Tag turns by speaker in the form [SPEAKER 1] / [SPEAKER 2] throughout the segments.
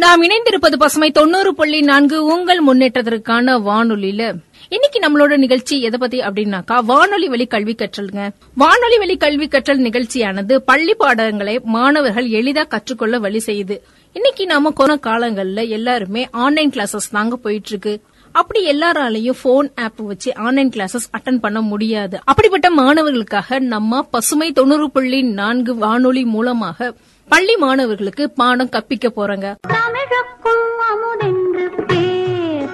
[SPEAKER 1] நாம் இணைந்திருப்பது பசுமை தொண்ணூறு புள்ளி நான்கு உங்கள் முன்னேற்றத்திற்கான வானொலியில. இன்னைக்கு நம்மளோட நிகழ்ச்சி எதை பத்தி அப்படின்னாக்கா வானொலி வழி கல்வி கற்றல்ங்க. வானொலி வழி கல்வி கற்றல் நிகழ்ச்சியானது பள்ளி பாடங்களை மாணவர்கள் எளிதா கற்றுக்கொள்ள வழி செய்யுது. இன்னைக்கு நாம கொரோனா காலங்கள்ல எல்லாருமே ஆன்லைன் கிளாஸஸ் தாங்க போயிட்டு இருக்கு அப்படி எல்லாராலையும் போன் ஆப் வச்சு ஆன்லைன் கிளாஸஸ் அட்டன் பண்ண முடியாது. அப்படிப்பட்ட மாணவர்களுக்காக நம்ம பசுமை தொண்ணூறு புள்ளி நான்கு வானொலி மூலமாக பள்ளி மாணவர்களுக்கு பாடம் கற்பிக்க போறோங்க.
[SPEAKER 2] தமிழுக்கும் அமுதென்று பேர்.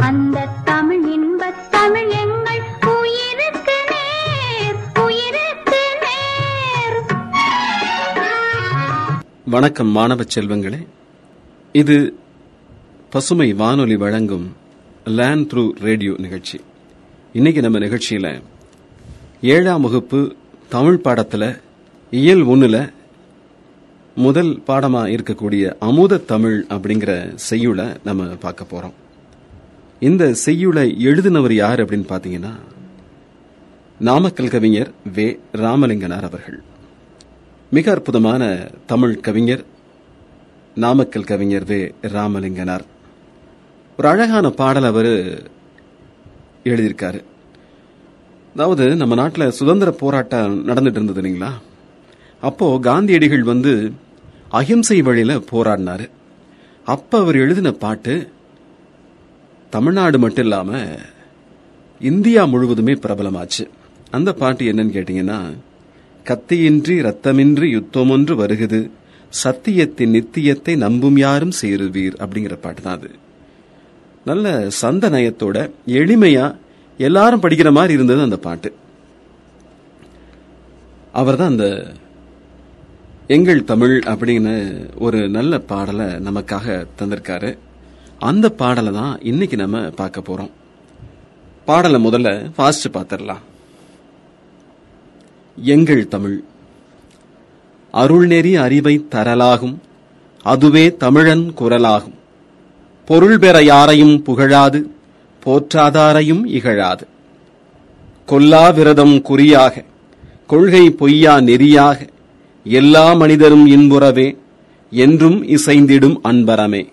[SPEAKER 2] அந்த தமிழ் இன்பத் தமிழ் எங்கள் உயிருக்கு நேர். உயிருக்கு நேர்.
[SPEAKER 3] வணக்கம் மாணவ செல்வங்களே. இது பசுமை வானொலி வழங்கும் லேண்ட் த்ரூ ரேடியோ நிகழ்ச்சி. இன்னைக்கு நம்ம நிகழ்ச்சியில ஏழாம் வகுப்பு தமிழ் பாடத்துல இயல் ஒண்ணுல முதல் பாடமா இருக்கக்கூடிய அமுத தமிழ் அப்படிங்கிற செய்யுளை நம்ம பார்க்க போறோம். இந்த செய்யுளை எழுதினவர் யார் அப்படின்னு பாத்தீங்கன்னா நாமக்கல் கவிஞர் வே. ராமலிங்கனார் அவர்கள். மிக அற்புதமான தமிழ் கவிஞர் நாமக்கல் கவிஞர் வே. ராமலிங்கனார். ஒரு அழகான பாடல் அவர் எழுதியிருக்காரு. அதாவது நம்ம நாட்டில் சுதந்திர போராட்டம் நடந்துட்டு இருந்தது இல்லைங்களா? அப்போ காந்தியடிகள் வந்து அஹிம்சை வழியில போராடினாரு. அப்ப அவர் எழுதின பாட்டு தமிழ்நாடு மட்டும் இல்லாம இந்தியா முழுவதுமே பிரபலமாச்சு. அந்த பாட்டு என்னன்னு கேட்டீங்கன்னா கத்தியின்றி ரத்தமின்றி யுத்தமொன்று வருகுது. சத்தியத்தின் நித்தியத்தை நம்பும் யாரும் சேருவீர். அப்படிங்கிற பாட்டு தான் அது. நல்ல சந்த நயத்தோட எளிமையா எல்லாரும் படிக்கிற மாதிரி இருந்தது அந்த பாட்டு. அவர் தான் அந்த எங்கள் தமிழ் அப்படின்னு ஒரு நல்ல பாடலை நமக்காக தந்திருக்காரு. அந்த பாடலை தான் இன்னைக்கு நம்ம பார்க்க போறோம். பாடலை முதல்ல ஃபாஸ்ட் பார்த்துடலாம். எங்கள் தமிழ் அருள்நெறி அறிவை தரலாகும் அதுவே தமிழன் குரலாகும். பொருள் பெற யாரையும் புகழாது போற்றாதாரையும் இகழாது. கொல்லா விரதம் குறியாக கொள்கை பொய்யா நெறியாக எல்லா மனிதரும் இன்புறவே என்றும் இசைந்திடும் அன்பரமே.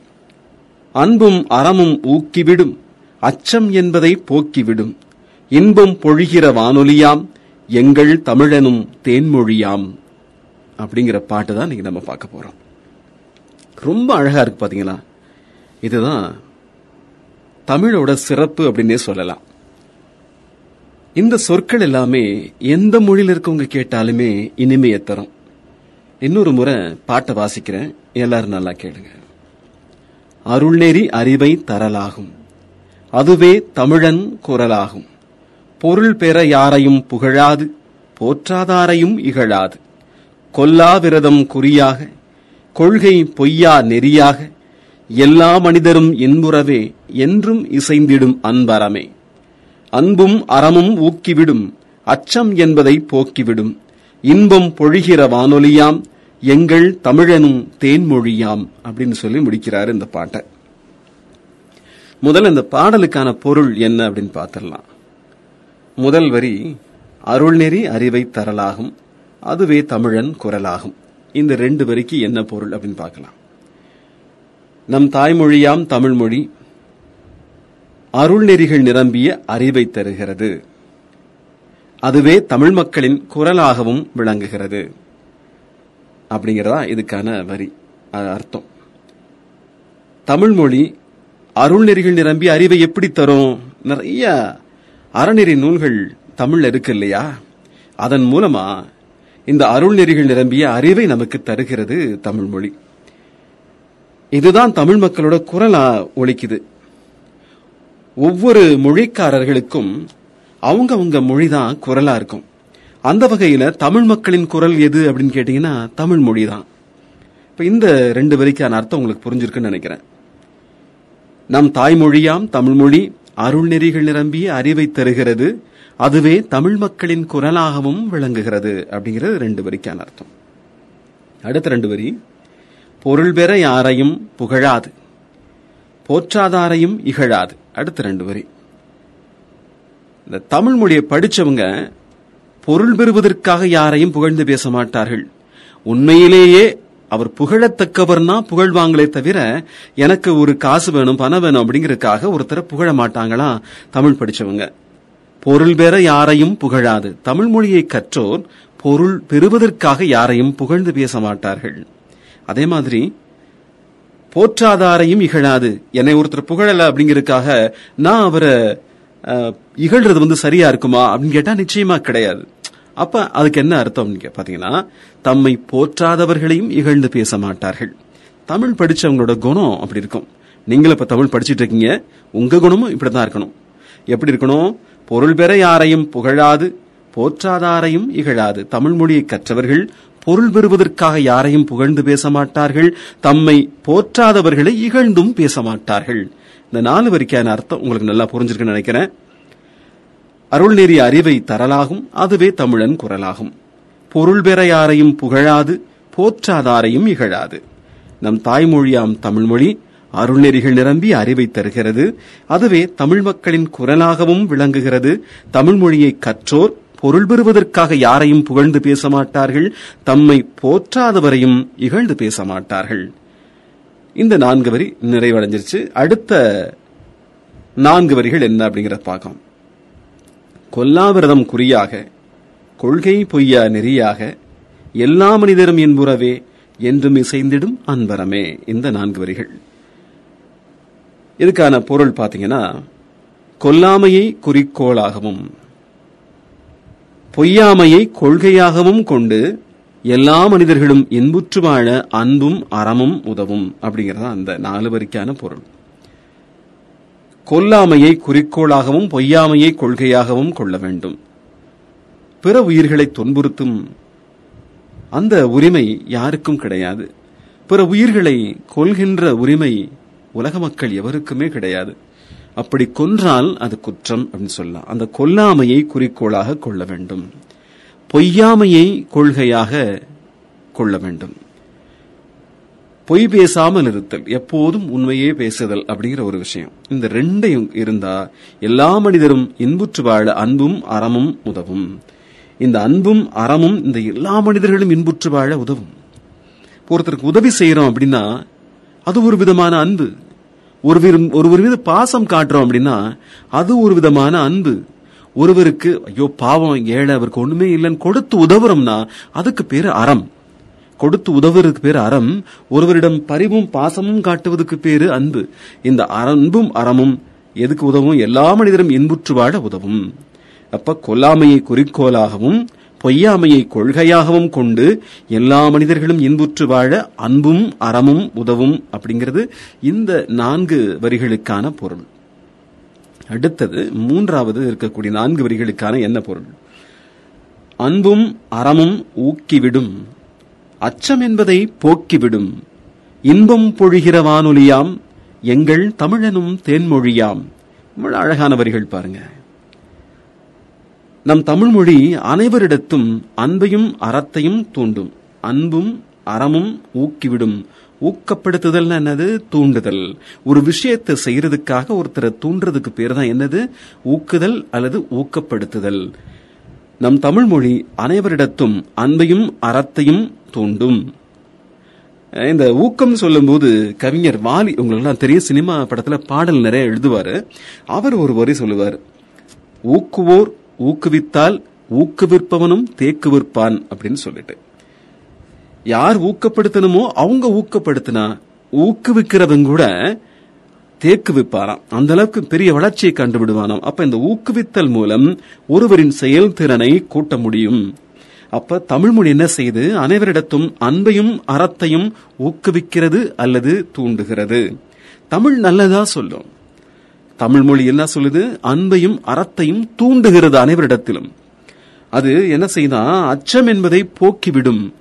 [SPEAKER 3] அன்பும் அறமும் ஊக்கிவிடும் அச்சம் என்பதை போக்கிவிடும். இன்பம் பொழிகிற வானொலியாம் எங்கள் தமிழனும் தேன்மொழியாம். அப்படிங்கிற பாட்டு தான் இன்னைக்கு நம்ம பார்க்க போறோம். ரொம்ப அழகா இருக்கு பாத்தீங்களா? இதுதான் தமிழோட சிறப்பு அப்படின்னே சொல்லலாம். இந்த சொற்கள் எல்லாமே எந்த மொழியில் இருக்கவங்க கேட்டாலுமே இனிமையை தரும். இன்னொரு முறை பாட்டை வாசிக்கிறேன். எல்லாரும் நல்லா கேளுங்க. அருள்நெறி அறிவை தரலாகும். அதுவே தமிழன் குரலாகும். பொருள் பெற யாரையும் புகழாது போற்றாதாரையும் இகழாது. கொல்லா விரதம் குறியாக கொள்கை பொய்யா நெறியாக எல்லா மனிதரும் இன்புறவே என்றும் இசைந்திடும் அன்பறமே அன்பும் அறமும் ஊக்கிவிடும் அச்சம் என்பதை போக்கிவிடும். இன்பம் பொழிகிற வானொலியாம் எங்கள் தமிழனும் தேன்மொழியாம் அப்படின்னு சொல்லி முடிக்கிறாரு இந்த பாட்டை. முதல்ல இந்த பாடலுக்கான பொருள் என்ன அப்படின்னு பார்த்துடலாம். முதல் வரி அருள்நெறி அறிவை தரலாகும் அதுவே தமிழன் குரலாகும். இந்த ரெண்டு வரிக்கு என்ன பொருள் அப்படின்னு பார்க்கலாம். நம் தாய்மொழியாம் தமிழ்மொழி அருள்நெறிகள் நிரம்பிய அறிவை தருகிறது. அதுவே தமிழ் மக்களின் குரலாகவும் விளங்குகிறது. அப்படிங்கிறதா இதுக்கான வரி அஹ், அர்த்தம். தமிழ்மொழி அருள்நெறிகள் நிரம்பி அறிவை எப்படி தரும்? நிறைய அறநெறி நூல்கள் தமிழ்ல இருக்கு இல்லையா? அதன் மூலமா இந்த அருள்நெறிகள் நிரம்பிய அறிவை நமக்கு தருகிறது தமிழ் மொழி. இதுதான் தமிழ் மக்களோட குரலா ஒழிக்குது ஒவ்வொரு மொழிக்காரர்களுக்கும் அவங்க அவங்க மொழிதான் குரலா இருக்கும். அந்த வகையில தமிழ் மக்களின் குரல் எது அப்படின்னு கேட்டீங்கன்னா தமிழ் மொழி தான் இப்ப இந்த ரெண்டு வரிக்கான அர்த்தம் உங்களுக்கு புரிஞ்சிருக்குன்னு நினைக்கிறேன். நம் தாய்மொழியாம் தமிழ்மொழி அருள்நெறிகள் நிரம்பிய அறிவை தருகிறது. அதுவே தமிழ் மக்களின் குரலாகவும் விளங்குகிறது அப்படிங்கிறது ரெண்டு வரிக்கான அர்த்தம். அடுத்த ரெண்டு வரி. பொருள் பெற யாரையும் புகழாது. போற்றாதாரையும் இகழாது. அடுத்த ரெண்டு வரி. இந்த தமிழ் மொழியை படிச்சவங்க பொருள் பெறுவதற்காக யாரையும் புகழ்ந்து பேச மாட்டார்கள். உண்மையிலேயே அவர் புகழத்தக்கவர்னா புகழ்வாங்களே தவிர எனக்கு ஒரு காசு வேணும் பணம் வேணும் அப்படிங்கறதுக்காக ஒருத்தரை புகழ மாட்டாங்களா தமிழ் படிச்சவங்க. பொருள் பெற யாரையும் புகழாது. தமிழ் மொழியை கற்றோர் பொருள் பெறுவதற்காக யாரையும் புகழ்ந்து பேச மாட்டார்கள். அதே மாதிரி போற்றாதாரையும் இகழாது. என்னை ஒருத்தர் புகழல அப்படிங்கறதுக்காக நான் அவரை இகழ்றது வந்து சரியா இருக்குமா அப்படின்னு கேட்டா நிச்சயமா கிடையாது. அப்ப அதுக்கு என்ன அர்த்தம் பாத்தீங்கன்னா தம்மை போற்றாதவர்களையும் இகழ்ந்து பேச மாட்டார்கள். தமிழ் படிச்சவங்களோட குணம் அப்படி இருக்கும். நீங்களும் இப்ப தமிழ் படிச்சிட்டு இருக்கீங்க உங்க குணமும் இப்படிதான் இருக்கணும். எப்படி இருக்கணும்? பொருள் பெற யாரையும் புகழாது போற்றாதாரையும் இகழாது. தமிழ் மொழியை கற்றவர்கள் பொருள் பெறுவதற்காக யாரையும் புகழ்ந்து பேச மாட்டார்கள் தம்மை போற்றாதவர்களை இகழ்ந்தும் பேச மாட்டார்கள். இந்த நாலு வரிக்கான அர்த்தம் உங்களுக்கு நல்லா புரிஞ்சிருக்குன்னு நினைக்கிறேன். அருள் நெறி அறிவை தரலாகும் அதுவே தமிழன் குரலாகும். பொருள் பெற யாரையும் புகழாது போற்றாதாரையும் இகழாது. நம் தாய்மொழியாம் தமிழ்மொழி அருள்நெறிகள் நிரம்பி அறிவை தருகிறது அதுவே தமிழ் மக்களின் குரலாகவும் விளங்குகிறது. தமிழ் மொழியை கற்றோர் பொருள் பெறுவதற்காக யாரையும் புகழ்ந்து பேச மாட்டார்கள் தம்மை போற்றாதவரையும் இகழ்ந்து பேச மாட்டார்கள். இந்த நான்கு வரி நிறைவடைஞ்சிருச்சு. அடுத்த நான்கு வரிகள் என்ன அப்படிங்கறத பார்க்கலாம். கொல்லாவிரதம் குறியாக கொள்கை பொய்யா நெறியாக எல்லா மனிதரும் என்புறவே என்றும் இசைந்திடும் அன்பரமே. இந்த நான்கு வரிகள். இதுக்கான பொருள் பாத்தீங்கன்னா கொல்லாமையை குறிக்கோளாகவும் பொய்யாமையை கொள்கையாகவும் கொண்டு எல்லா மனிதர்களும் இன்புற்று வாழ அன்பும் அறமும் உதவும் அப்படிங்கறது அந்த நாலு வரிக்கான பொருள். கொல்லாமையை குறிக்கோளாகவும் பொய்யாமையை கொள்கையாகவும் கொள்ள வேண்டும். பிற உயிர்களை துன்புறுத்தும் அந்த உரிமை யாருக்கும் கிடையாது. பிற உயிர்களை கொள்கின்ற உரிமை உலக மக்கள் எவருக்குமே கிடையாது. அப்படி கொன்றால் அது குற்றம் அப்படின்னு சொல்லலாம். அந்த கொல்லாமையை குறிக்கோளாக கொள்ள வேண்டும். பொய்யாமையை கொள்கையாக கொள்ள வேண்டும். பொய் பேசாமல் இருத்தல் எப்போதும் உண்மையே பேசுதல் அப்படிங்கிற ஒரு விஷயம். இந்த ரெண்டையும் இருந்தா எல்லா மனிதரும் இன்புற்று வாழ அன்பும் அறமும் உதவும். இந்த அன்பும் அறமும் இந்த எல்லா மனிதர்களும் இன்புற்று வாழ உதவும். ஒருத்தருக்கு உதவி செய்யறோம் அப்படின்னா அது ஒரு விதமான அன்பு. ஒரு ஒரு ஒருவர் மீது பாசம் காட்டுறோம் அப்படின்னா அது ஒரு விதமான அன்பு. ஒருவருக்கு ஐயோ பாவம் ஏழை அவருக்கு ஒண்ணுமே இல்லைன்னு கொடுத்து உதவுறோம்னா அதுக்கு பேரு அறம். கொடுத்து உதவுறதுக்கு பேர் அறம் ஒருவரிடம் பரிவும் பாசமும் காட்டுவதற்கு பேரு அன்பு. இந்த அன்பும் அறமும் எதுக்கு உதவும்? எல்லா மனிதரும் இன்புற்று வாழ உதவும். அப்ப கொல்லாமையை குறிக்கோளாகவும் பொய்யாமையை கொள்கையாகவும் கொண்டு எல்லா மனிதர்களும் இன்புற்று வாழ அன்பும் அறமும் உதவும் அப்படிங்கிறது இந்த நான்கு வரிகளுக்கான பொருள். அடுத்தது மூன்றாவது இருக்கக்கூடிய நான்கு வரிகளுக்கான என்ன பொருள்? அன்பும் அறமும் ஊக்கிவிடும். அச்சம் என்பதை போக்கிவிடும். இன்பம் பொழிகிற வானொலியாம் எங்கள் தமிழனும் தேன்மொழியாம். இவ்வளவு அழகான வரிகள் பாருங்க. நம் தமிழ் மொழி அனைவரிடத்தும் அன்பையும் அறத்தையும் தூண்டும். அன்பும் அறமும் ஊக்கிவிடும். ஊக்கப்படுத்துதல் என்னது? தூண்டுதல். ஒரு விஷயத்தை செய்யறதுக்காக ஒருத்தரை தூண்டுறதுக்கு பேர் தான் என்னது? ஊக்குதல் அல்லது ஊக்கப்படுத்துதல். நம் தமிழ் மொழி அனைவரிடத்தும் அன்பையும் அறத்தையும் தூண்டும். இந்த ஊக்கம் சொல்லும்போது கவிஞர் வாலி உங்களுக்கு தெரியும் சினிமா படத்துல பாடல் நிறைய எழுதுவாரு. அவர் ஒரு வரி சொல்லுவார். ஊக்குவோர் ஊக்குவித்தால் ஊக்குவிற்பவனும் தேக்கு விற்பான் அப்படின்னு சொல்லிட்டு. யார் ஊக்கப்படுத்தணுமோ அவங்க ஊக்கப்படுத்தினா ஊக்குவிக்கிறவங்க கூட தேக்கு விப்பாராம் அந்த அளவுக்கு பெரிய வளர்ச்சியை கண்டுவிடுவானாம் அப்ப இந்த ஊக்குவித்தல் மூலம் ஒருவரின் செயல்திறனை கூட்ட முடியும். அப்ப தமிழ்மொழி என்ன செய்து? அனைவரிடத்தும் அன்பையும் அறத்தையும் ஊக்குவிக்கிறது அல்லது தூண்டுகிறது. தமிழ் நல்லதா சொல்லும். தமிழ் மொழி என்ன சொல்லுது? அன்பையும் அறத்தையும் தூண்டுகிறது அனைவரிடத்திலும். அது என்ன செய்தா? அச்சம் என்பதை போக்கிவிடும்.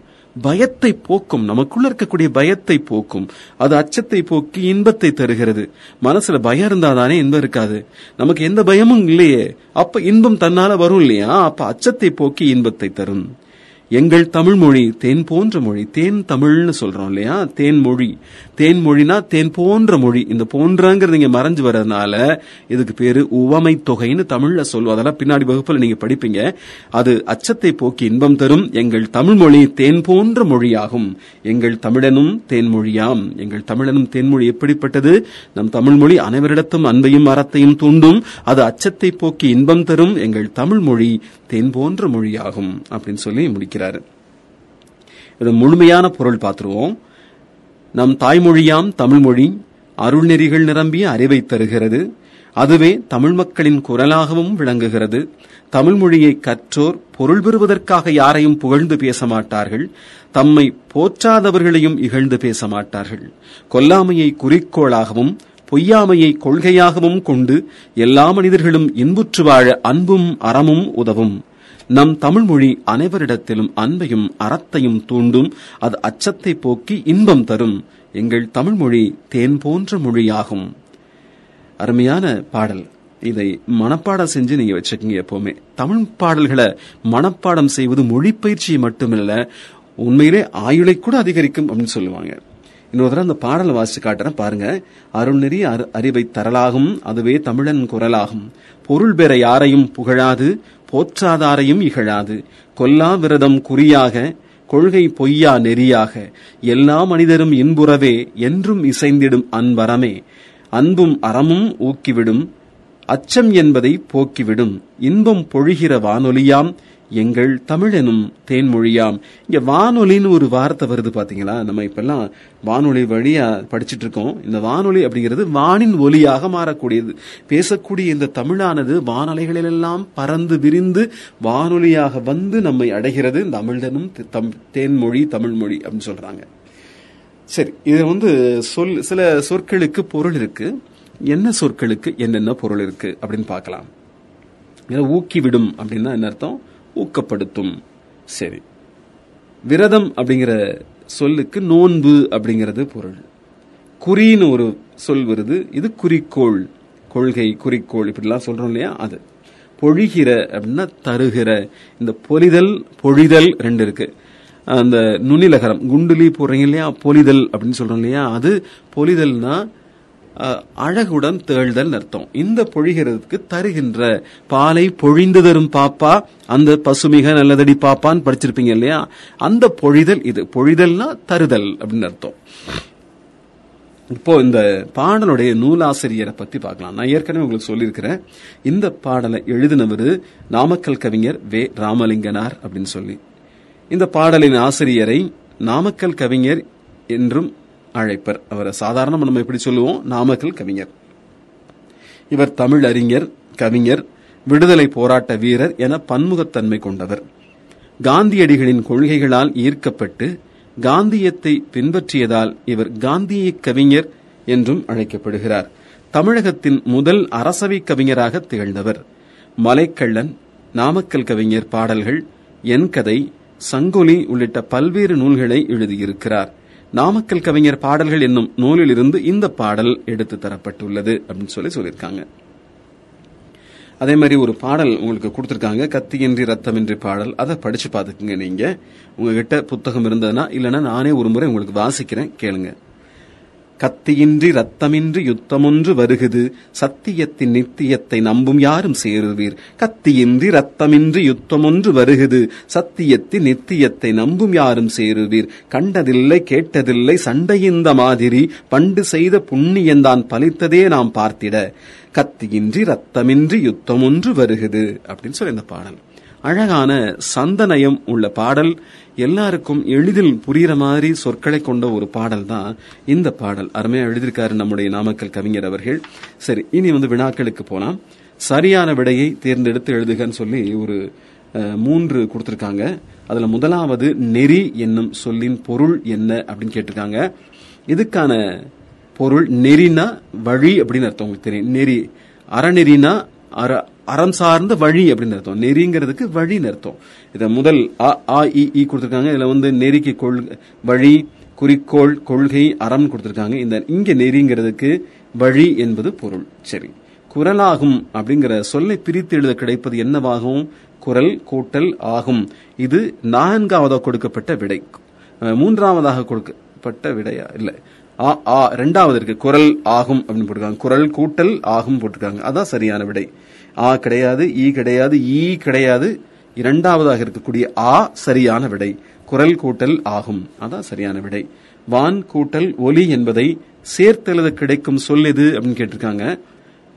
[SPEAKER 3] பயத்தை போக்கும் நமக்குள்ள இருக்கக்கூடிய பயத்தை போக்கும். அது அச்சத்தை போக்கி இன்பத்தை தருகிறது. மனசுல பயம் இருந்தாதானே இன்பம் இருக்காது. நமக்கு எந்த பயமும் இல்லையே. அப்ப இன்பம் தன்னால வரும் இல்லையா? அப்ப அச்சத்தை போக்கி இன்பத்தை தரும். எங்கள் தமிழ் மொழி தேன் போன்ற மொழி தேன் தமிழ்னு சொல்றோம் இல்லையா? தேன் மொழி. தேன் மொழினா தேன் போன்ற மொழி. இந்த போன்றங்கிறது நீங்க மறைஞ்சு வர்றதுனால இதுக்கு பேரு உவமை தொகைன்னு தமிழ்ல சொல்லுவோம். அதெல்லாம் பின்னாடி வகுப்புல நீங்க படிப்பீங்க. அது அச்சத்தை போக்கி இன்பம் தரும். எங்கள் தமிழ் மொழி தேன் போன்ற மொழியாகும். எங்கள் தமிழனும் தேன்மொழியாம் எங்கள் தமிழனும் தேன்மொழி எப்படிப்பட்டது? நம் தமிழ் மொழி அனைவரிடத்தும் அன்பையும் அறத்தையும் தூண்டும். அது அச்சத்தை போக்கி இன்பம் தரும். எங்கள் தமிழ் மொழி தேன் போன்ற மொழியாகும். அப்படின்னு சொல்லி முடிக்கிறாரு இது முழுமையான பொருள் பார்த்துருவோம். நம் தாய்மொழியாம் தமிழ்மொழி அருள்நெறிகள் நிரம்பிய அறிவை தருகிறது. அதுவே தமிழ் மக்களின் குரலாகவும் விளங்குகிறது. தமிழ் மொழியை கற்றோர் பொருள் பெறுவதற்காக யாரையும் புகழ்ந்து பேச மாட்டார்கள். தம்மை போற்றாதவர்களையும் இகழ்ந்து பேச மாட்டார்கள். கொல்லாமையை குறிக்கோளாகவும் பொய்யாமையை கொள்கையாகவும் கொண்டு எல்லா மனிதர்களும் இன்புற்று வாழ அன்பும் அறமும் உதவும். நம் தமிழ் மொழி அனைவரிடத்திலும் அன்பையும் அறத்தையும் தூண்டும் அது அச்சத்தை போக்கி இன்பம் தரும். எங்கள் தமிழ் மொழி தேன் போன்ற மொழியாகும். அருமையான பாடல். இதை மனப்பாடம் செஞ்சு நீங்க வச்சுக்கீங்க எப்பவுமே. தமிழ் பாடல்களை மனப்பாடம் செய்வது மொழி பயிற்சி மட்டுமில்ல உண்மையிலே ஆயுளை கூட அதிகரிக்கும் அப்படின்னு சொல்லுவாங்க. இன்னொரு தடவை அந்த பாடலை வாசிச்சு காட்டுறேன் பாருங்க. அருள்நெறி அரு- அறிவை தரலாகும் அதுவே தமிழன் குரலாகும். பொருள் பெற யாரையும் புகழாது போற்றாதாரையும் இகழாது. கொல்லா விரதம் குறியாக கொள்கை பொய்யா நெறியாக. எல்லா மனிதரும் இன்புறவே என்றும் இசைந்திடும் அன்பரமே. அன்பும் அறமும் ஊக்கிவிடும் அச்சம் என்பதை போக்கிவிடும். இன்பம் பொழிகிற வானொலியாம் எங்கள் தமிழெனும் தேன்மொழியாம். இங்க வானொலின்னு ஒரு வார்த்தை வருது பாத்தீங்களா? நம்ம இப்பெல்லாம் வானொலி வழியா படிச்சிட்டு இருக்கோம் இந்த வானொலி அப்படிங்கிறது வானின் ஒலியாக மாறக்கூடியது. பேசக்கூடிய இந்த தமிழானது வானொலிகளிலெல்லாம் பறந்து விரிந்து வானொலியாக வந்து நம்மை அடைகிறது இந்த தமிழனும் தம் தேன்மொழி தமிழ்மொழி அப்படின்னு சொல்றாங்க. சரி இது வந்து சொல் சில சொற்களுக்கு பொருள் இருக்கு. என்ன சொற்களுக்கு என்னென்ன பொருள் இருக்கு அப்படின்னு பார்க்கலாம். ஊக்கிவிடும் அப்படின்னா என்ன அர்த்தம்? ஊக்கப்படுத்தும். சரி. விரதம் அப்படிங்கிற சொல்லுக்கு நோன்பு அப்படிங்கிறது பொருள். குறின்னு ஒரு சொல் வருது. இது குறிக்கோள். கொள்கை குறிக்கோள் இப்படிலாம் சொல்றோம் இல்லையா? அது. பொழிகிற அப்படின்னா தருகிற. இந்த பொலிதல் பொழிதல் ரெண்டு இருக்கு. அந்த நுனிலகரம் குண்டுலி போடுறீங்க இல்லையா? பொலிதல் அப்படின்னு சொல்றோம் இல்லையா? அது பொலிதல்னா அழகுடன் தேழ்தல் அர்த்தம் இந்த பொழிகிறதுக்கு தருகின்ற பாலை பொழிந்து தரும் பாப்பா அந்த பசுமிக நல்லதடி பாப்பான்னு படிச்சிருப்பீங்க இல்லையா? அந்த பொழிதல் இது. பொழிதல்னா தருதல் அப்படின்னு அர்த்தம். இப்போ இந்த பாடலுடைய நூலாசிரியரை பத்தி பார்க்கலாம். நான் ஏற்கனவே உங்களுக்கு சொல்லியிருக்கிறேன். இந்த பாடலை எழுதினவர் நாமக்கல் கவிஞர் வே. ராமலிங்கனார் அப்படின்னு சொல்லி. இந்த பாடலின் ஆசிரியரை நாமக்கல் கவிஞர் என்றும் அழைப்பர். அவரை சாதாரணமாக நம்ம எப்படி சொல்லுவோம்? நாமக்கல் கவிஞர். இவர் தமிழ் அறிஞர் கவிஞர் விடுதலை போராட்ட வீரர் என பன்முகத்தன்மை கொண்டவர். காந்தியடிகளின் கொள்கைகளால் ஈர்க்கப்பட்டு காந்தியத்தை பின்பற்றியதால் இவர் காந்திய கவிஞர் என்றும் அழைக்கப்படுகிறார். தமிழகத்தின் முதல் அரசவை கவிஞராக திகழ்ந்தவர். மலைக்கள்ளன் நாமக்கல் கவிஞர் பாடல்கள் என் கதை சங்கொலி உள்ளிட்ட பல்வேறு நூல்களை எழுதியிருக்கிறார். நாமக்கல் கவிஞர் பாடல்கள் என்னும் நூலிலிருந்து இந்த பாடல் எடுத்து தரப்பட்டுள்ளது அப்படின்னு சொல்லி சொல்லியிருக்காங்க. அதே மாதிரி ஒரு பாடல் உங்களுக்கு கொடுத்துருக்காங்க. கத்தியின்றி ரத்தமின்றி பாடல். அதை படிச்சு பார்த்துக்குங்க நீங்க. உங்ககிட்ட புத்தகம் இருந்ததுன்னா இல்லைன்னா நானே ஒரு முறை உங்களுக்கு வாசிக்கிறேன். கேளுங்க. கத்தியின்றி ரத்தமின்றி யுத்தமொன்று வருகுது. சத்தியத்தின் நித்தியத்தை நம்பும் யாரும் சேருவீர். கத்தியின்றி ரத்தமின்றி யுத்தமொன்று வருகுது. சத்தியத்தின் நித்தியத்தை நம்பும் யாரும் சேருவீர். கண்டதில்லை கேட்டதில்லை சண்டையிந்த மாதிரி பண்டு செய்த புண்ணியந்தான் பலித்ததே நாம் பார்த்திட. கத்தியின்றி ரத்தமின்றி யுத்தமொன்று வருகுது. அப்படின்னு சொல்லி இந்த பாடல். அழகான சந்தனயம் உள்ள பாடல். எல்லாருக்கும் எளிதில் புரிகிற மாதிரி சொற்களை கொண்ட ஒரு பாடல் தான் இந்த பாடல். அருமையா எழுதியிருக்காரு நம்முடைய நாமக்கல் கவிஞர் அவர்கள். சரி இனி வந்து வினாக்களுக்கு போலாம். சரியான விடையை தேர்ந்தெடுத்து எழுதுகன்னு சொல்லி ஒரு மூன்று கொடுத்திருக்காங்க. அதுல முதலாவது நெறி என்னும் சொல்லின் பொருள் என்ன அப்படின்னு கேட்டிருக்காங்க. இதுக்கான பொருள் நெறினா வழி அப்படின்னு அர்த்தம் உங்களுக்கு தெரியும். நெறி அறநெறினா அற அறம் சார்ந்த வழி அப்படின்னு அர்த்தம். நெறிங்கிறதுக்கு வழின்னு அர்த்தம். இத முதல் அ ஆ இ ஈ கொடுத்திருக்காங்க. இதுல வந்து நெறிக்கு கொள் வழி குறிக்கோள் கொள்கை அறம் கொடுத்திருக்காங்க. இந்த இங்க நெறிங்கிறதுக்கு வழி என்பது பொருள். சரி. குரலாகும் அப்படிங்கிற சொல்லை பிரித்து எழுத கிடைப்பது என்னவாகும்? குரல் கூட்டல் ஆகும். இது நான்காவதாக கொடுக்கப்பட்ட விடை. மூன்றாவதாக கொடுக்கப்பட்ட விடையா? இல்லை. ஆ ஆ ரெண்டாவது இருக்கு. குரல் ஆகும் அப்படின்னு போட்டிருக்காங்க. குரல் கூட்டல் ஆகும் போட்டிருக்காங்க. அதான் சரியான விடை. ஆ கிடையாது ஈ கிடையாது ஈ கிடையாது. இரண்டாவதாக இருக்கக்கூடிய ஆ சரியான விடை. குரல் கூட்டல் ஆகும். அதான் சரியான விடை. வான் கூட்டல் ஒலி என்பதை சேர்த்தெழுத கிடைக்கும் சொல் எது அப்படின்னு கேட்டிருக்காங்க.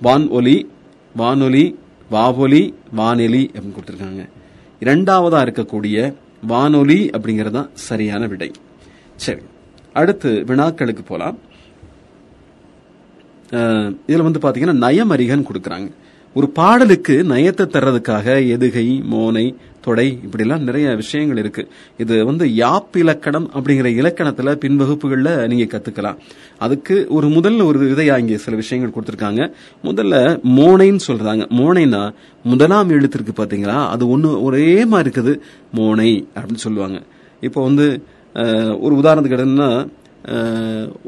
[SPEAKER 3] வான் ஒலி வானொலி வாவொலி வானெலி அப்படின்னு கொடுத்துருக்காங்க. இரண்டாவதா இருக்கக்கூடிய வானொலி அப்படிங்கிறது தான் சரியான விடை. சரி. அடுத்து வினாக்களுக்கு போலாம். இதில் வந்து பார்த்தீங்கன்னா நயமரிகன் கொடுக்குறாங்க. ஒரு பாடலுக்கு நயத்தை தர்றதுக்காக எதுகை மோனை தொடை இப்படிலாம் நிறைய விஷயங்கள் இருக்கு. இது வந்து யாப் இலக்கணம் அப்படிங்கிற இலக்கணத்துல பின்வகுப்புகள்ல நீங்க கத்துக்கலாம். அதுக்கு ஒரு முதல்ல ஒரு இதையா இங்கே சில விஷயங்கள் கொடுத்துருக்காங்க. முதல்ல மோனைன்னு சொல்றாங்க. மோனைனா முதலாம் எழுத்திற்கு பாத்தீங்களா? அது ஒன்று ஒரே மாதிரி இருக்குது. மோனை அப்படின்னு சொல்லுவாங்க. இப்போ வந்து ஒரு உதாரணத்துக்கு எடுத்தோம்னா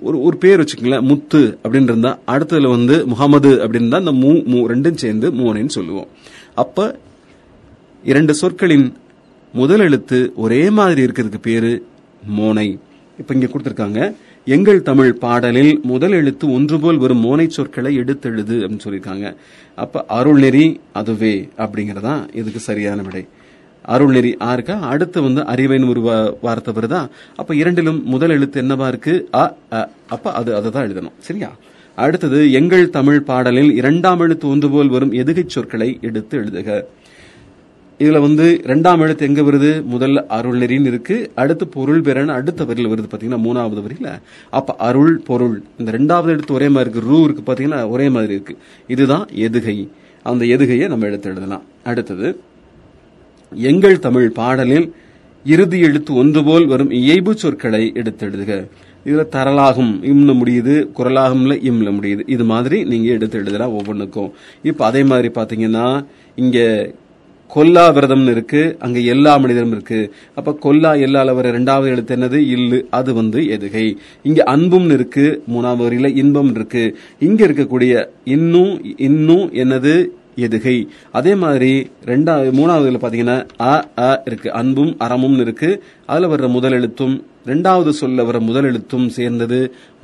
[SPEAKER 3] ஒரு ஒரு பேர் வச்சுக்கங்களேன் முத்து அப்படின்னு இருந்தா அடுத்ததுல வந்து முகமது அப்படின்னு தான் இந்த மூ மூ ரெண்டும் சேர்ந்து மூனைன்னு சொல்லுவோம். அப்ப இரண்டு சொற்களின் முதல் எழுத்து ஒரே மாதிரி இருக்கிறதுக்கு பேரு மோனை. இப்ப இங்க கொடுத்திருக்காங்க எங்கள் தமிழ் பாடலில் முதல் எழுத்து ஒன்று போல் வரும் மோனை சொற்களை எடுத்தெழுது அப்படின்னு சொல்லியிருக்காங்க. அப்ப அருள்நெறி அதுவே அப்படிங்கறதான் இதுக்கு சரியான விடை. அருள்நெறி ஆ இருக்கா? அடுத்து வந்து அறிவைன்னு ஒரு வார்த்தை வருதா? அப்ப இரண்டிலும் முதல் எழுத்து என்னவா இருக்கு? அ அ. அப்ப அது அதை தான் எழுதணும். சரியா? அடுத்தது எங்கள் தமிழ் பாடலில் இரண்டாம் எழுத்து ஒன்று போல் வரும் எதுகைச் சொற்களை எடுத்து எழுதுக. இதுல வந்து ரெண்டாம் எழுத்து எங்க வருது? முதல்ல அருள் நெறின்னு இருக்கு. அடுத்து பொருள் பெறன் அடுத்த வரியில் வருது பாத்தீங்கன்னா மூணாவது வரியில. அப்ப அருள் பொருள். இந்த ரெண்டாவது எழுத்து ஒரே மாதிரி இருக்கு. ரூ இருக்கு பாத்தீங்கன்னா ஒரே மாதிரி இருக்கு. இதுதான் எதுகை. அந்த எதுகையை நம்ம எடுத்து எழுதலாம். அடுத்தது எங்கள் தமிழ் பாடலில் இறுதி எழுத்து ஒன்று போல் வரும் இயைபு சொற்களை எடுத்தெழுதுக. இதுல தரலாகும் இம்ல முடியுது குரலாகும்ல இம்ல முடியுது. இது மாதிரி நீங்க எடுத்து எழுதலாம் ஒவ்வொன்றுக்கும் இப்ப அதே மாதிரி பாத்தீங்கன்னா இங்க கொல்லா விரதம்னு இருக்கு அங்க எல்லா மனிதரும் இருக்கு. அப்ப கொல்லா எல்லால வர இரண்டாவது எழுத்து என்னது? இல்லு அது வந்து எதுகை. இங்க அன்பும்னு இருக்கு மூணாவது வரியில இன்பம் இருக்கு. இங்க இருக்கக்கூடிய இன்னும் இன்னும் என்னது? எதுகை. அதே மாதிரி ரெண்டாவது மூணாவதுல பாத்தீங்கன்னா அ அ இருக்கு. அன்பும் அறமும் இருக்கு. அதுல வர்ற முதல் எழுத்தும் ரெண்டாவது சொல்ல வர முதல் எழுத்தும் சேர்ந்தது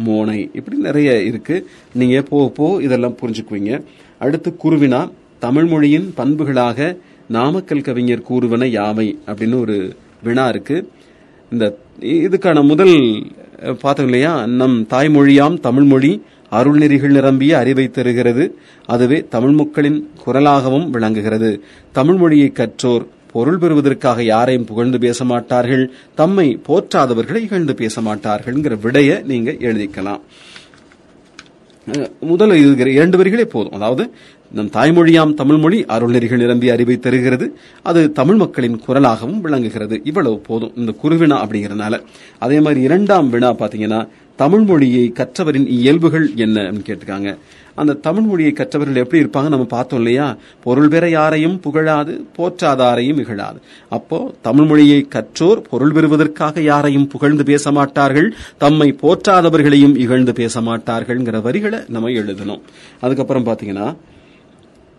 [SPEAKER 3] மோனை. இப்படி நிறைய இருக்கு. நீங்க போக போ இதெல்லாம் புரிஞ்சுக்குவீங்க. அடுத்து குருவினா தமிழ் மொழியின் பண்புகளாக நாமக்கல் கவிஞர் கூறுவன யாவை அப்படின்னு ஒரு வினா இருக்கு. இந்த இதுக்கான முதல் பார்த்தோம் இல்லையா? நம் தாய்மொழியாம் தமிழ்மொழி அருள்நெறிகள் நிரம்பிய அறிவை தருகிறது. அதுவே தமிழ் மக்களின் குரலாகவும் விளங்குகிறது. தமிழ் மொழியை கற்றோர் பொருள் பெறுவதற்காக யாரையும் புகழ்ந்து பேச மாட்டார்கள் தம்மை போற்றாதவர்களை இகழ்ந்து பேச மாட்டார்கள்ங்கிற விடைய நீங்க எழுதிக்கலாம். முதல் இருக்கிற இரண்டு வரிகளே போதும். அதாவது நம் தாய்மொழியாம் தமிழ்மொழி அருள்நெறிகள் நிரம்பி அறிவை தருகிறது. அது தமிழ் மக்களின் குரலாகவும் விளங்குகிறது. இவ்வளவு போதும். இந்த குருவினா அப்படிங்கிறதுனால. அதே மாதிரி இரண்டாம் வினா பாத்தீங்கன்னா தமிழ் மொழியை கற்றவரின் இயல்புகள் என்ன கேட்டிருக்காங்க. அந்த தமிழ் மொழியை கற்றவர்கள் எப்படி இருப்பாங்க நம்ம பார்த்தோம் இல்லையா? பொருள் பெற யாரையும் புகழாது போற்றாதாரையும் இகழாது. அப்போ தமிழ் மொழியை கற்றோர் பொருள் பெறுவதற்காக யாரையும் புகழ்ந்து பேச மாட்டார்கள் தம்மை போற்றாதவர்களையும் இகழ்ந்து பேச மாட்டார்கள்ங்கிற வரிகளை நம்ம எழுதணும். அதுக்கப்புறம் பாத்தீங்கன்னா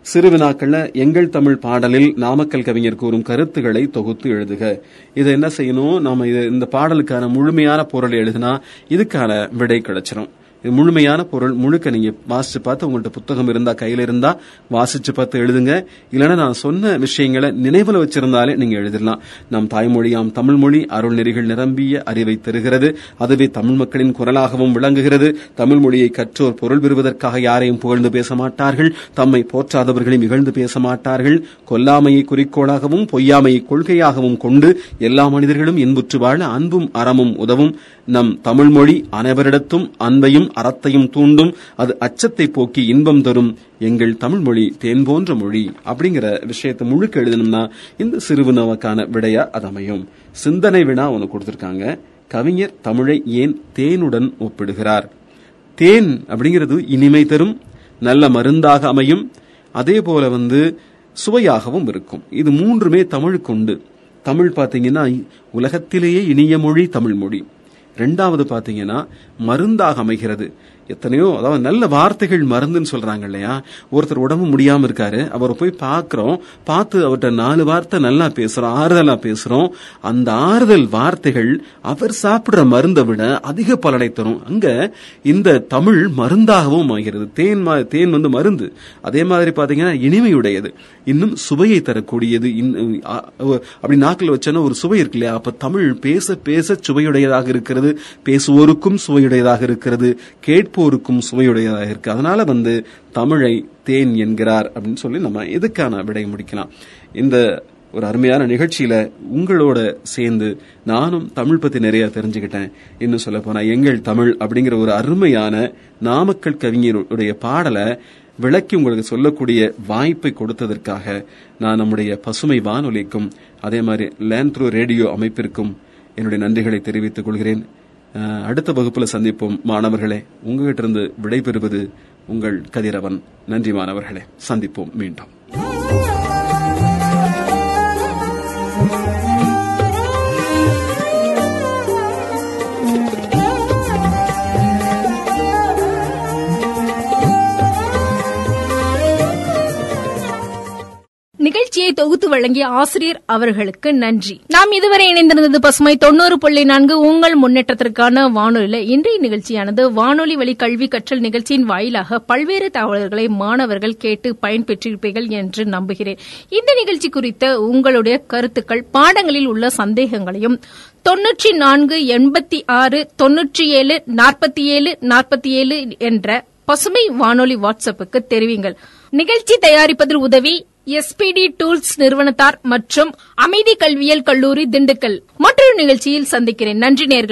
[SPEAKER 3] சிறு வினாக்கள்ல எங்கள் தமிழ் பாடலில் நாமக்கல் கவிஞர் கூறும் கருத்துக்களை தொகுத்து எழுதுக. இதை என்ன செய்யணும்? நாம இது இந்த பாடலுக்கான முழுமையான பொருள் எழுதினா இதுக்கான விடை கிடைச்சிடும் இது முழுமையான பொருள் முழுக்க நீங்க வாசிச்சு பார்த்து உங்கள்கிட்ட புத்தகம் இருந்தா கையில இருந்தா வாசிச்சு பார்த்து எழுதுங்க. இல்லைன்னா நான் சொன்ன விஷயங்களை நினைவுல வச்சிருந்தாலே நீங்க எழுதிடலாம். நம் தாய்மொழியாம் தமிழ் மொழி அருள் நெறிகள் நிரம்பிய அறிவை தருகிறது. அதுவே தமிழ் மக்களின் குரலாகவும் விளங்குகிறது. தமிழ் மொழியை கற்றோர் பொருள் பெறுவதற்காக யாரையும் புகழ்ந்து பேச மாட்டார்கள். தம்மை போற்றாதவர்களையும் இகழ்ந்து பேச மாட்டார்கள். கொல்லாமையை குறிக்கோளாகவும் பொய்யாமையை கொள்கையாகவும் கொண்டு எல்லா மனிதர்களும் இன்புற்று வாழ அன்பும் அறமும் உதவும். நம் தமிழ் மொழி அனைவரிடத்தும் அன்பையும் அறத்தையும் தூண்டும் அது அச்சத்தை போக்கி இன்பம் தரும் எங்கள் தமிழ் மொழி தேன் போன்ற மொழி அப்படிங்கிற விஷயத்தை முழுக்க எழுதணும்னா இந்த சிறுவினாவுக்கான விடையா அது அமையும். சிந்தனை வினா ஒன்று கொடுத்திருக்காங்க. கவிஞர் தமிழை ஏன் தேனுடன் ஒப்பிடுகிறார்? தேன் அப்படிங்கிறது இனிமை தரும் நல்ல மருந்தாக அமையும் அதே போல வந்து சுவையாகவும் இருக்கும். இது மூன்றுமே தமிழுக்கு உண்டு. தமிழ் பார்த்தீங்கன்னா உலகத்திலேயே இனிய மொழி தமிழ் மொழி ரெண்டாவது பார்த்தீங்கன்னா மருந்தாக அமைகிறது. எத்தனையோ அதாவது நல்ல வார்த்தைகள் மருந்துன்னு சொல்றாங்க இல்லையா? ஒருத்தர் உடம்பு முடியாம இருக்காரு. அவரை போய் பாக்குறோம் பார்த்து அவர்கிட்ட நாலு வார்த்தை நல்லா பேசுறோம். ஆறுதலா பேசுறோம். அந்த ஆறுதல் வார்த்தைகள் அவர் சாப்பிடுற மருந்தை விட அதிக பலனை தரும். அங்க இந்த தமிழ் மருந்தாகவும் ஆகிறது தேன் மா- தேன் வந்து மருந்து. அதே மாதிரி பாத்தீங்கன்னா இனிமையுடையது. இன்னும் சுவையை தரக்கூடியது. இன்னும் அப்படி நாக்கில் வச்சோன்னா ஒரு சுவை இருக்கு இல்லையா? அப்ப தமிழ் பேச பேச சுவையுடையதாக இருக்கிறது. பேசுவோருக்கும் சுவையுடையதாக இருக்கிறது. கேட்போருக்கும் சுவையுடையதாக இருக்கு. அதனால வந்து தமிழை தேன் என்கிறார் அப்படின்னு சொல்லி நம்ம இதுக்கான விடை முடிக்கலாம். இந்த ஒரு அருமையான நிகழ்ச்சியில உங்களோட சேர்ந்து நானும் தமிழ் பத்தி நிறைய தெரிஞ்சுக்கிட்டேன். இன்னும் சொல்ல போனா எங்கள் தமிழ் அப்படிங்கிற ஒரு அருமையான நாமக்கல் கவிஞருடைய பாடலை விளக்கி உங்களுக்கு சொல்லக்கூடிய வாய்ப்பை கொடுத்ததற்காக நான் நம்முடைய பசுமை வானொலிக்கும் அதே மாதிரி லேண்ட் த்ரூ ரேடியோ அமைப்பிற்கும் என்னுடைய நன்றிகளை தெரிவித்துக் கொள்கிறேன். அடுத்த வகுப்புல சந்திப்போம். மாணவர்களே உங்ககிட்ட இருந்து விடைபெறுவது உங்கள் கதிரவன். நன்றி மாணவர்களே. சந்திப்போம் மீண்டும்.
[SPEAKER 1] நிகழ்ச்சியை தொகுத்து வழங்கிய ஆசிரியர் அவர்களுக்கு நன்றி. நாம் இதுவரை இணைந்திருந்தது பசுமை தொண்ணூறு புள்ளி நான்கு உங்கள் முன்னேற்றத்திற்கான வானொலியில. இன்றைய நிகழ்ச்சியானது வானொலி வழி கல்வி கற்றல் நிகழ்ச்சியின் வாயிலாக பல்வேறு தகவல்களை மாணவர்கள் கேட்டு பயன்பெற்றிருப்பீர்கள் என்று நம்புகிறேன். இந்த நிகழ்ச்சி குறித்த உங்களுடைய கருத்துக்கள் பாடங்களில் உள்ள சந்தேகங்களையும் தொன்னூற்றி நான்கு எண்பத்தி ஆறு தொன்னூற்றி ஏழு நாற்பத்தி ஏழு நாற்பத்தி ஏழு என்ற பசுமை வானொலி வாட்ஸ்அப்புக்கு தெரிவிங்கள். நிகழ்ச்சி தயாரிப்பதில் உதவி எஸ்பிடி டூல்ஸ் நிறுவனத்தார் மற்றும் அமைதி கல்வியியல் கல்லூரி திண்டுக்கல். மற்றொரு நிகழ்ச்சியில் சந்திக்கிறேன். நன்றி நேர்கள்.